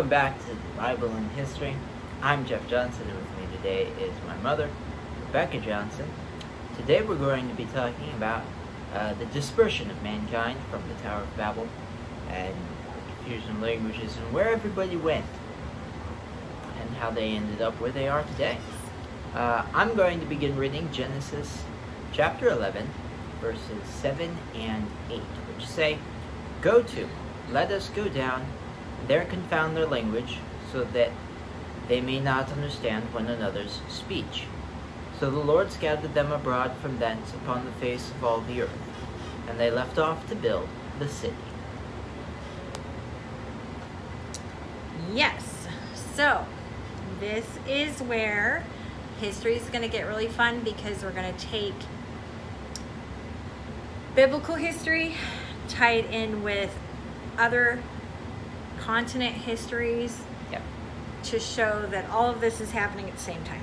Welcome back to the Bible in History. I'm Jeff Johnson, and with me today is my mother, Rebecca Johnson. Today we're going to be talking about uh, the dispersion of mankind from the Tower of Babel and the confusion of languages and where everybody went and how they ended up where they are today. Uh, I'm going to begin reading Genesis chapter 11, verses 7 and 8, which say, Go to, let us go down, there confound their language, so that they may not understand one another's speech. So the Lord scattered them abroad from thence upon the face of all the earth, and they left off to build the city. Yes. So, this is where history is going to get really fun because we're going to take biblical history, tie it in with other continent histories Yep. to show that all of this is happening at the same time.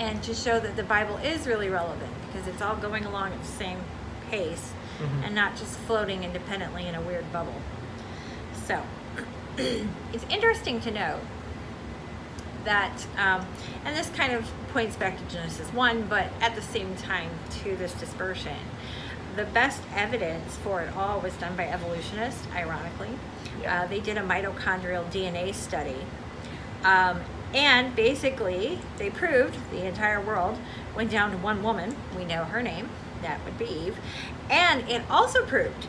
And to show that the Bible is really relevant because it's all going along at the same pace Mhm. and not just floating independently in a weird bubble. So, it's interesting to note that, um, and this kind of points back to Genesis 1, but at the same time to this dispersion. The best evidence for it all was done by evolutionists, ironically. Yeah. Uh, they did a mitochondrial DNA study. Um, and basically, they proved the entire world went down to one woman. We know her name. That would be Eve. And it also proved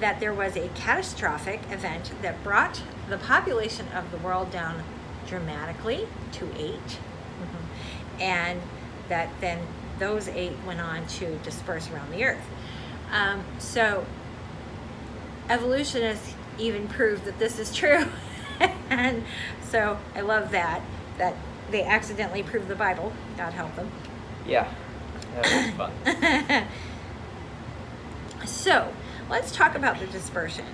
that there was a catastrophic event that brought the population of the world down dramatically to 8 Mhm. And that then those eight went on to disperse around the earth. Um, so evolutionists even proved that this is true. and so I love that, that they accidentally proved the Bible. God help them. Yeah, that was fun. So let's talk about the dispersion.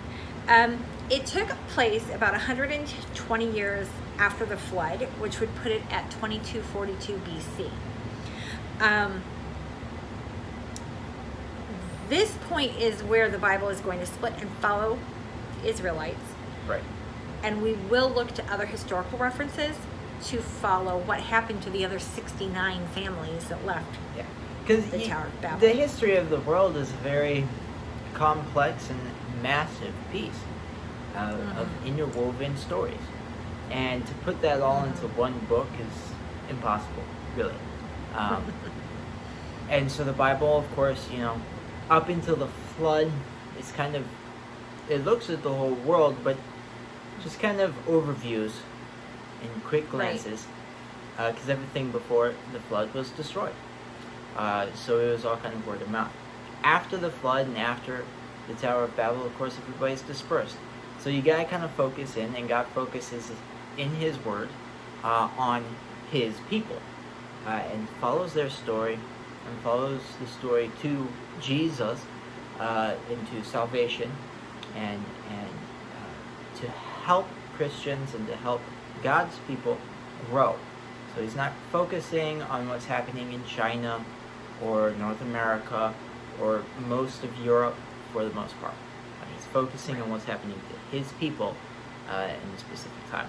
Um, it took place about 120 years after the flood, which would put it at 2242 BC. Um, this point is where the Bible is going to split and follow Israelites, right. and we will look to other historical references to follow what happened to the other 69 families that left. Yeah, because The Tower of Babel. the history of the world is a very complex and massive piece uh, of Mhm. interwoven stories, and to put that all into one book is impossible, really. Um, and so the Bible, of course, you know, up until the flood, it's kind of it looks at the whole world, but just kind of overviews and quick glances, because everything before the flood was destroyed. Uh, so it was all kind of word of mouth. After the flood and after the Tower of Babel, of course, everybody's dispersed. So you gotta kind of focus in, and God focuses in His Word uh, on His people, uh, and follows their story, and follows the story to Jesus, uh, into salvation, and and uh, to help Christians and to help God's people grow. So he's not focusing on what's happening in China or North America or most of Europe for the most part. He's focusing on what's happening to his people uh, in a specific timeline.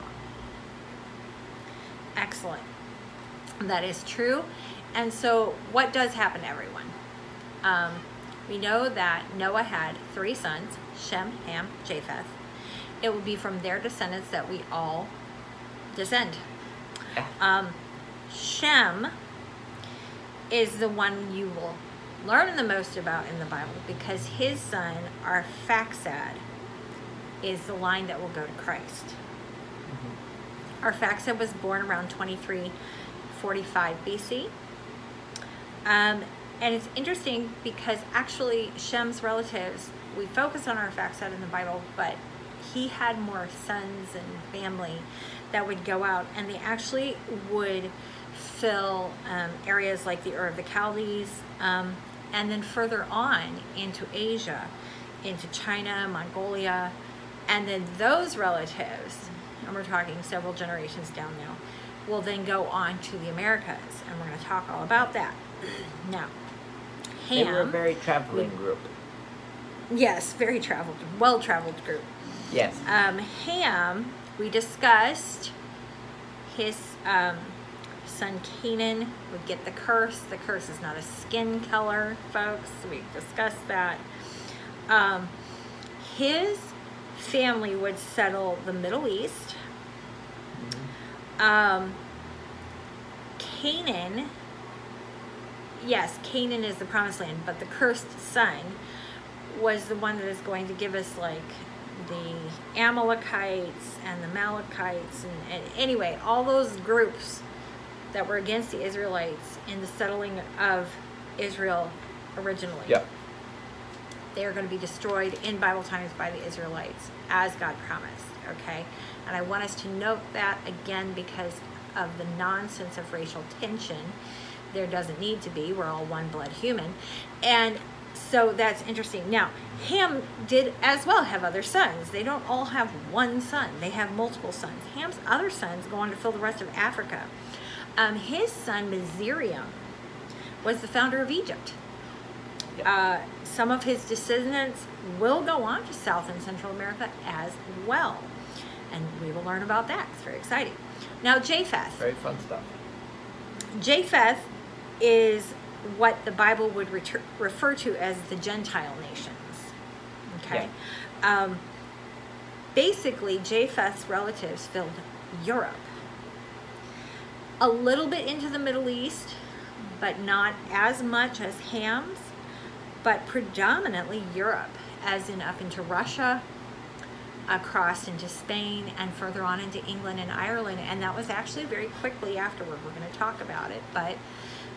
Excellent. That is true. And so, what does happen to everyone? Um, we know that Noah had three sons Shem, Ham, Japheth. It will be from their descendants that we all descend. Um, Shem is the one you will learn the most about in the Bible because his son, Arphaxad, is the line that will go to Christ. Arphaxad was born around 2345 BC. Um, and it's interesting because actually Shem's relatives, we focus on Arphaxad in the Bible, but he had more sons and family that would go out and they actually would fill um, areas like the Ur of the Chaldees um, and then further on into Asia, into China, Mongolia, and then those relatives, and we're talking several generations down now, will then go on to the Americas, and we're going to talk all about that. Now, ham. They were a very traveling group. yes, very traveled, well traveled group. Yes. Um, Ham, we discussed his um, son Canaan would get the curse. The curse is not a skin color, folks. We discussed that. Um, his family would settle the Middle East. Um, Canaan, yes, Canaan is the promised land, but the cursed son was the one that is going to give us like the Amalekites and the Malachites and, and anyway, all those groups that were against the Israelites in the settling of Israel originally. Yep. They are going to be destroyed in Bible times by the Israelites as God promised. Okay. And I want us to note that again because of the nonsense of racial tension. There doesn't need to be. We're all one blood human. And so that's interesting. Now, Ham did as well have other sons. They don't all have one son, they have multiple sons. Ham's other sons go on to fill the rest of Africa. Um, his son, Mizraim, was the founder of Egypt. Uh, some of his descendants will go on to South and Central America as well. And we will learn about that. It's very exciting. Now, Japheth. Very fun stuff. Japheth is what the Bible would refer to as the Gentile nations. Okay. Um, basically, Japheth's relatives filled Europe. A little bit into the Middle East, but not as much as Ham's, but predominantly Europe, as in up into Russia, across into Spain, and further on into England and Ireland. And that was actually very quickly afterward. We're going to talk about it, but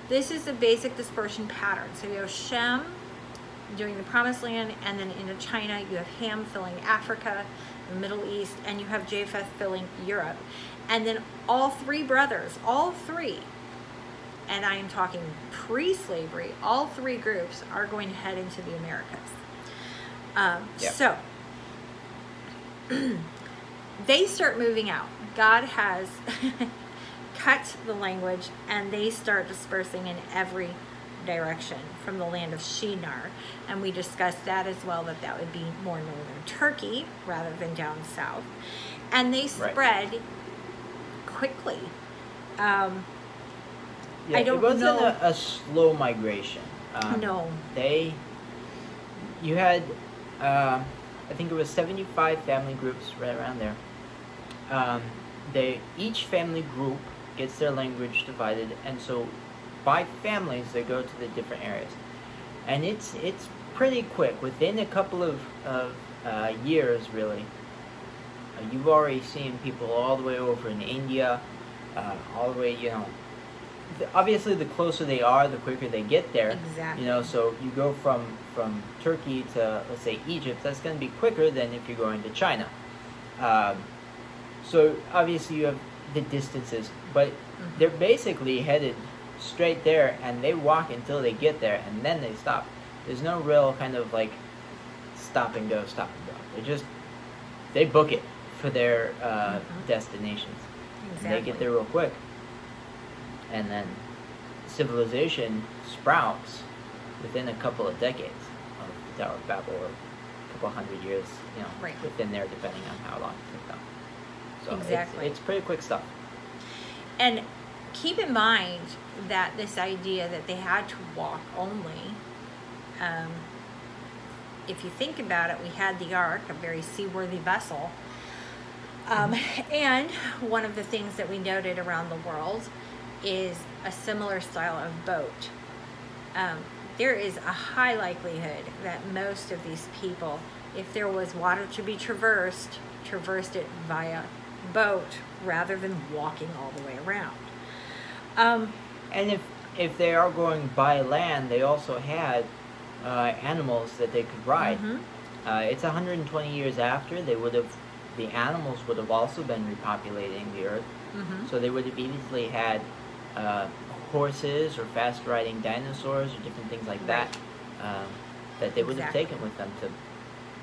this is the basic dispersion pattern. So you have Shem doing the Promised Land, and then into China, you have Ham filling Africa, the Middle East, and you have Japheth filling Europe. And then all three brothers, all three, and I am talking pre slavery, all three groups are going to head into the Americas. Um, Yep. So they start moving out. God has cut the language and they start dispersing in every direction from the land of Shinar. And we discussed that as well, that that would be more northern Turkey rather than down south. And they Right. spread quickly. Um, Yeah, I don't it wasn't know- A, a slow migration. Um, no. They, you had, uh, I think it was 75 family groups right around there. Um, they each family group gets their language divided, and so by families they go to the different areas, and it's it's pretty quick. Within a couple of of uh, years, really, uh, you've already seen people all the way over in India, uh, all the way, you know. Obviously, the closer they are, the quicker they get there. Exactly. You know, so you go from from Turkey to let's say Egypt. That's going to be quicker than if you're going to China. Um, so obviously you have the distances, but Mhm. they're basically headed straight there, and they walk until they get there, and then they stop. There's no real kind of like stop and go, stop and go. They just they book it for their uh, Mhm. destinations. Exactly. And they get there real quick, and then civilization sprouts within a couple of decades of the Tower of Babel, or a couple hundred years, you know, Right. within there, depending on how long it took them. So Exactly. it's, it's pretty quick stuff. And keep in mind that this idea that they had to walk only, um, if you think about it, we had the ark, a very seaworthy vessel. Um, and one of the things that we noted around the world is a similar style of boat. Um, there is a high likelihood that most of these people, if there was water to be traversed, traversed it via boat rather than walking all the way around. Um, And if if they are going by land, they also had uh, animals that they could ride. mhm. Uh, it's 120 years after they would have, the animals would have also been repopulating the earth. Mhm. So they would have easily had uh, horses or fast riding dinosaurs or different things like that um, that they would Exactly. have taken with them to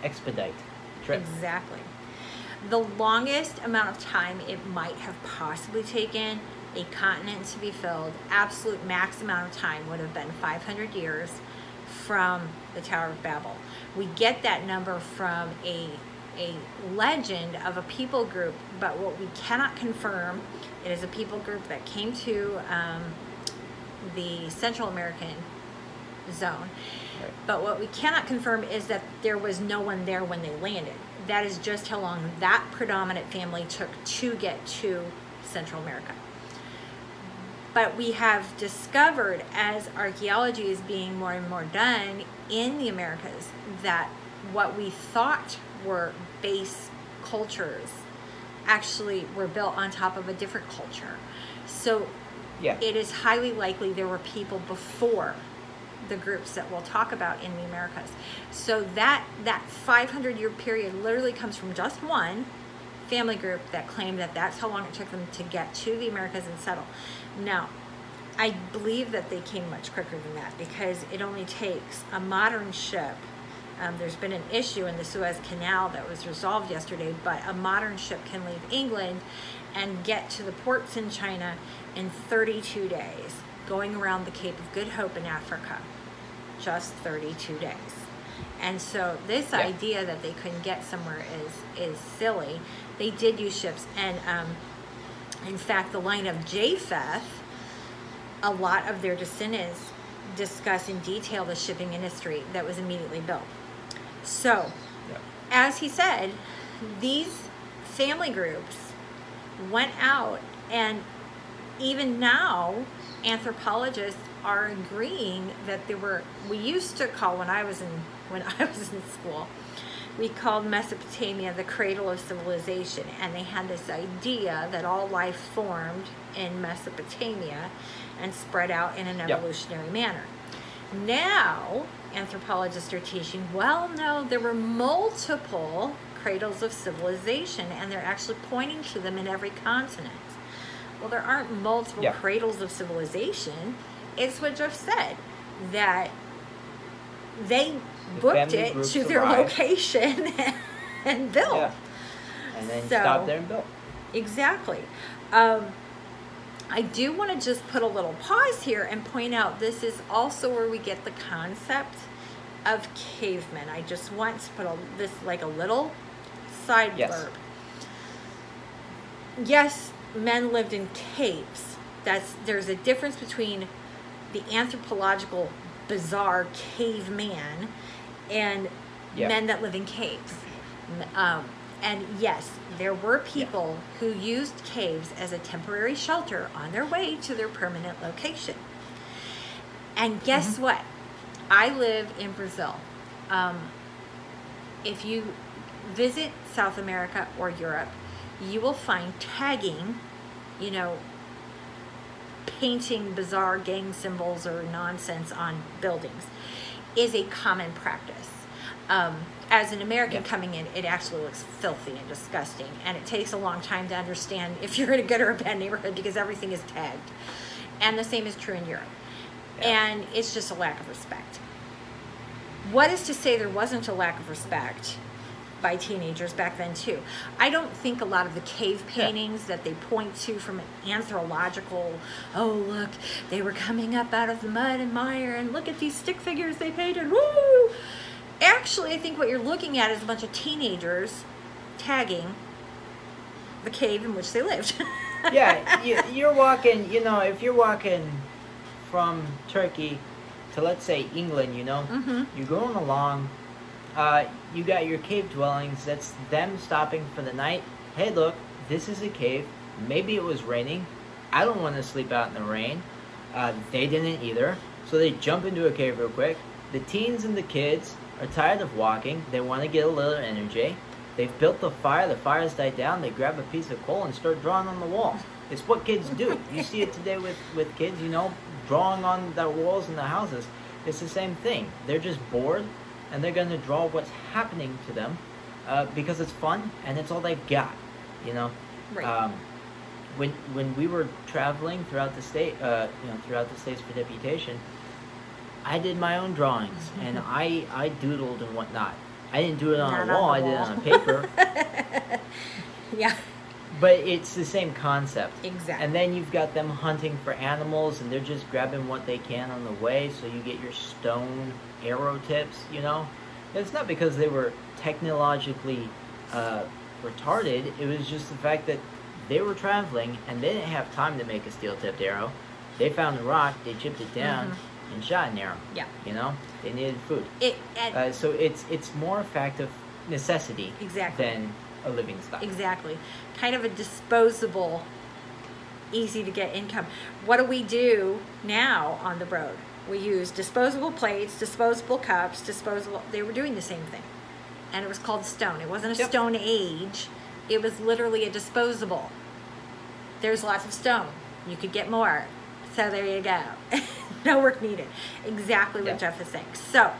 expedite the trip. Exactly. The longest amount of time it might have possibly taken a continent to be filled, absolute max amount of time would have been 500 years from the Tower of Babel. We get that number from a a legend of a people group, but what we cannot confirm, it is a people group that came to um, the Central American zone. Right. But what we cannot confirm is that there was no one there when they landed. That is just how long that predominant family took to get to Central America. But we have discovered as archaeology is being more and more done in the Americas that what we thought were base cultures actually were built on top of a different culture. So Yeah. it is highly likely there were people before the groups that we'll talk about in the Americas. So that that 500 year period literally comes from just one family group that claimed that that's how long it took them to get to the Americas and settle. Now, I believe that they came much quicker than that because it only takes a modern ship. Um, there's been an issue in the Suez Canal that was resolved yesterday, but a modern ship can leave England and get to the ports in China in 32 days, going around the Cape of Good Hope in Africa. Just 32 days. And so this Yeah. idea that they couldn't get somewhere is is silly. They did use ships, and um, in fact, the line of Japheth, a lot of their descendants discuss in detail the shipping industry that was immediately built. So, Yeah. as he said, these family groups went out, and even now, anthropologists are agreeing that there were. We used to call when I was in when I was in school, we called Mesopotamia the cradle of civilization, and they had this idea that all life formed in Mesopotamia and spread out in an Yep. evolutionary manner. Now, anthropologists are teaching, well, no, there were multiple cradles of civilization, and they're actually pointing to them in every continent. Well, there aren't multiple Yeah. cradles of civilization. It's what Jeff said that they The booked it to their arrived. location and built. Yeah. And then So- stop there and built. Exactly. Um, I do want to just put a little pause here and point out this is also where we get the concept of cavemen. I just want to put a, this like a little side Yes. blurb. Yes, men lived in caves. That's there's a difference between the anthropological bizarre caveman and Yeah. men that live in caves. Um, and yes, there were people who used caves as a temporary shelter on their way to their permanent location. And guess Mm-hmm. what? I live in Brazil. Um, if you visit South America or Europe, you will find tagging, you know, painting bizarre gang symbols or nonsense on buildings is a common practice. Um, as an American Yeah. coming in, it actually looks filthy and disgusting, and it takes a long time to understand if you're in a good or a bad neighborhood because everything is tagged. And the same is true in Europe. Yeah. And it's just a lack of respect. What is to say there wasn't a lack of respect by teenagers back then too? I don't think a lot of the cave Yeah. paintings that they point to from an anthropological, oh look, they were coming up out of the mud and mire, and look at these stick figures they painted. Woo! Actually, I think what you're looking at is a bunch of teenagers tagging the cave in which they lived. yeah, you, you're walking, you know, if you're walking from Turkey to, let's say, England, you know, Mhm. you're going along, uh, you got your cave dwellings, that's them stopping for the night. Hey, look, this is a cave. Maybe it was raining. I don't want to sleep out in the rain. Uh, they didn't either. So they jump into a cave real quick. The teens and the kids are tired of walking. They want to get a little energy. They've built the fire. The fire's died down. They grab a piece of coal and start drawing on the wall. It's what kids do. You see it today with, with kids, you know, drawing on the walls in the houses. It's the same thing. They're just bored and they're going to draw what's happening to them uh, because it's fun and it's all they've got, you know. Right. Um, when when we were traveling throughout the state, uh, you know, throughout the states for deputation, I did my own drawings and I I doodled and whatnot. I didn't do it on Not a wall. the I did it on paper. yeah, but it's the same concept. exactly. And then you've got them hunting for animals, and they're just grabbing what they can on the way. So you get your stone arrow tips. You know, it's not because they were technologically uh, retarded. It was just the fact that they were traveling and they didn't have time to make a steel-tipped arrow. They found a rock, they chipped it down, Mhm. And shot an arrow. Yeah. You know, they needed food. It and Uh, so it's it's more a fact of necessity Exactly. than a living stock. Exactly. Kind of a disposable, easy to get income. What do we do now on the road? We use disposable plates, disposable cups, disposable. They were doing the same thing. And it was called stone. It wasn't a Yep. stone age, it was literally a disposable. There's lots of stone. You could get more. So there you go. no work needed. Exactly what Yeah. Jeff is saying. So,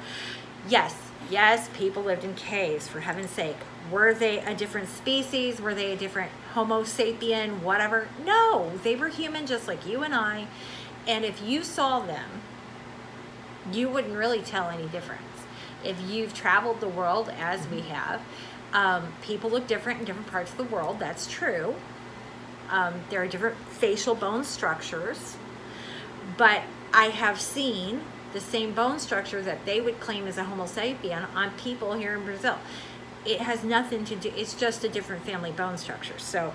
yes, yes, people lived in caves, for heaven's sake. Were they a different species? Were they a different Homo sapien, whatever? No, they were human just like you and I. And if you saw them, you wouldn't really tell any difference. If you've traveled the world as we have, um, people look different in different parts of the world. That's true. Um, there are different facial bone structures, but I have seen the same bone structure that they would claim as a Homo sapien on people here in Brazil. It has nothing to do. It's just a different family bone structure. So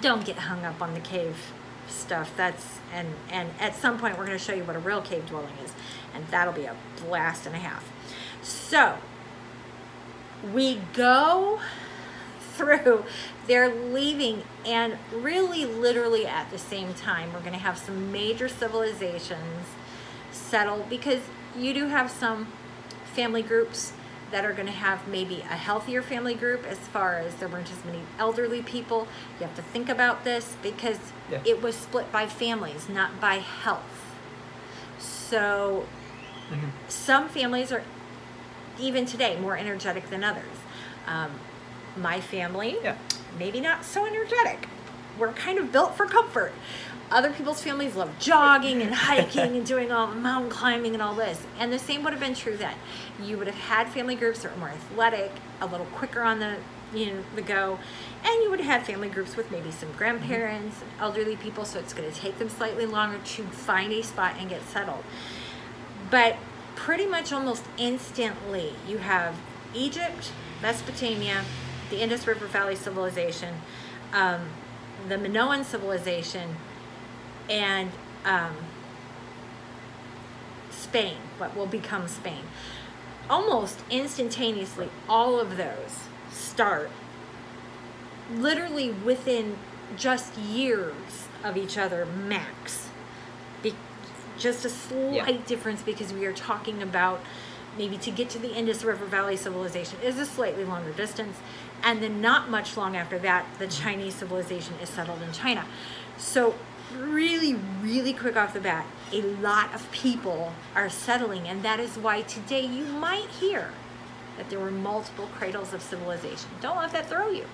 don't get hung up on the cave stuff. That's and and at some point we're going to show you what a real cave dwelling is, and that'll be a blast and a half. So we go through they're leaving and really literally at the same time we're going to have some major civilizations settle because you do have some family groups that are going to have maybe a healthier family group as far as there weren't as many elderly people you have to think about this because Yeah. it was split by families not by health so Mhm. some families are even today more energetic than others um, my family Yeah. maybe not so energetic. We're kind of built for comfort. Other people's families love jogging and hiking and doing all the mountain climbing and all this. And the same would have been true then. You would have had family groups that were more athletic a little quicker on the you know the go. And you would have had family groups with maybe some grandparents and elderly people so it's going to take them slightly longer to find a spot and get settled. But pretty much almost instantly you have Egypt, Mesopotamia, the Indus River Valley civilization, um, the Minoan civilization, and um, Spain, what will become Spain. Almost instantaneously, all of those start literally within just years of each other max. Be- just a slight Yeah. difference because we are talking about maybe to get to the Indus River Valley civilization is a slightly longer distance. And then not much long after that, the Chinese civilization is settled in China. So really, really quick off the bat, a lot of people are settling. And that is why today you might hear that there were multiple cradles of civilization. Don't let that throw you.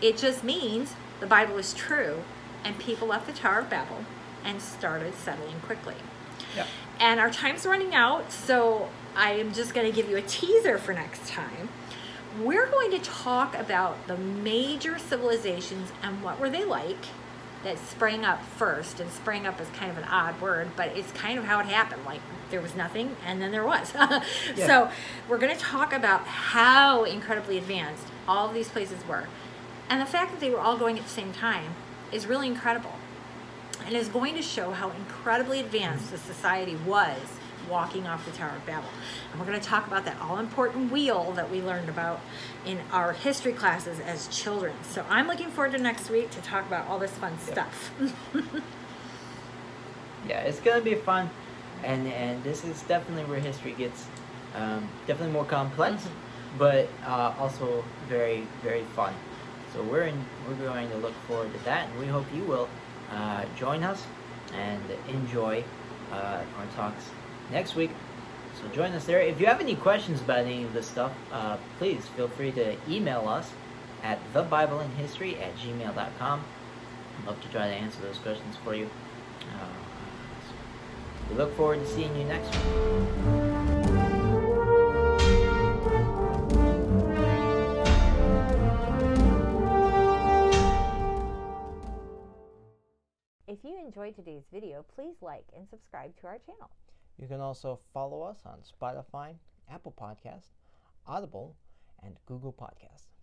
It just means the Bible is true and people left the Tower of Babel and started settling quickly. Yeah. And our time's running out, so I am just going to give you a teaser for next time. We're going to talk about the major civilizations and what were they like that sprang up first. And sprang up is kind of an odd word, but it's kind of how it happened. Like there was nothing and then there was. Yeah. So we're going to talk about how incredibly advanced all of these places were. And the fact that they were all going at the same time is really incredible and is going to show how incredibly advanced the society was walking off the Tower of Babel. And we're going to talk about that all important wheel that we learned about in our history classes as children. So I'm looking forward to next week to talk about all this fun Yep. stuff. Yeah, it's gonna be fun, and and this is definitely where history gets um, definitely more complex, Mhm. but uh, also very very fun. So we're in we're going to look forward to that, and we hope you will uh, join us and enjoy uh, our talks next week. So join us there. If you have any questions about any of this stuff, uh, please feel free to email us at thebibleinhistory at gmail.com. I'd love to try to answer those questions for you. Uh, so we look forward to seeing you next week. If you enjoyed today's video, please like and subscribe to our channel. You can also follow us on Spotify, Apple Podcast, Audible, and Google Podcast.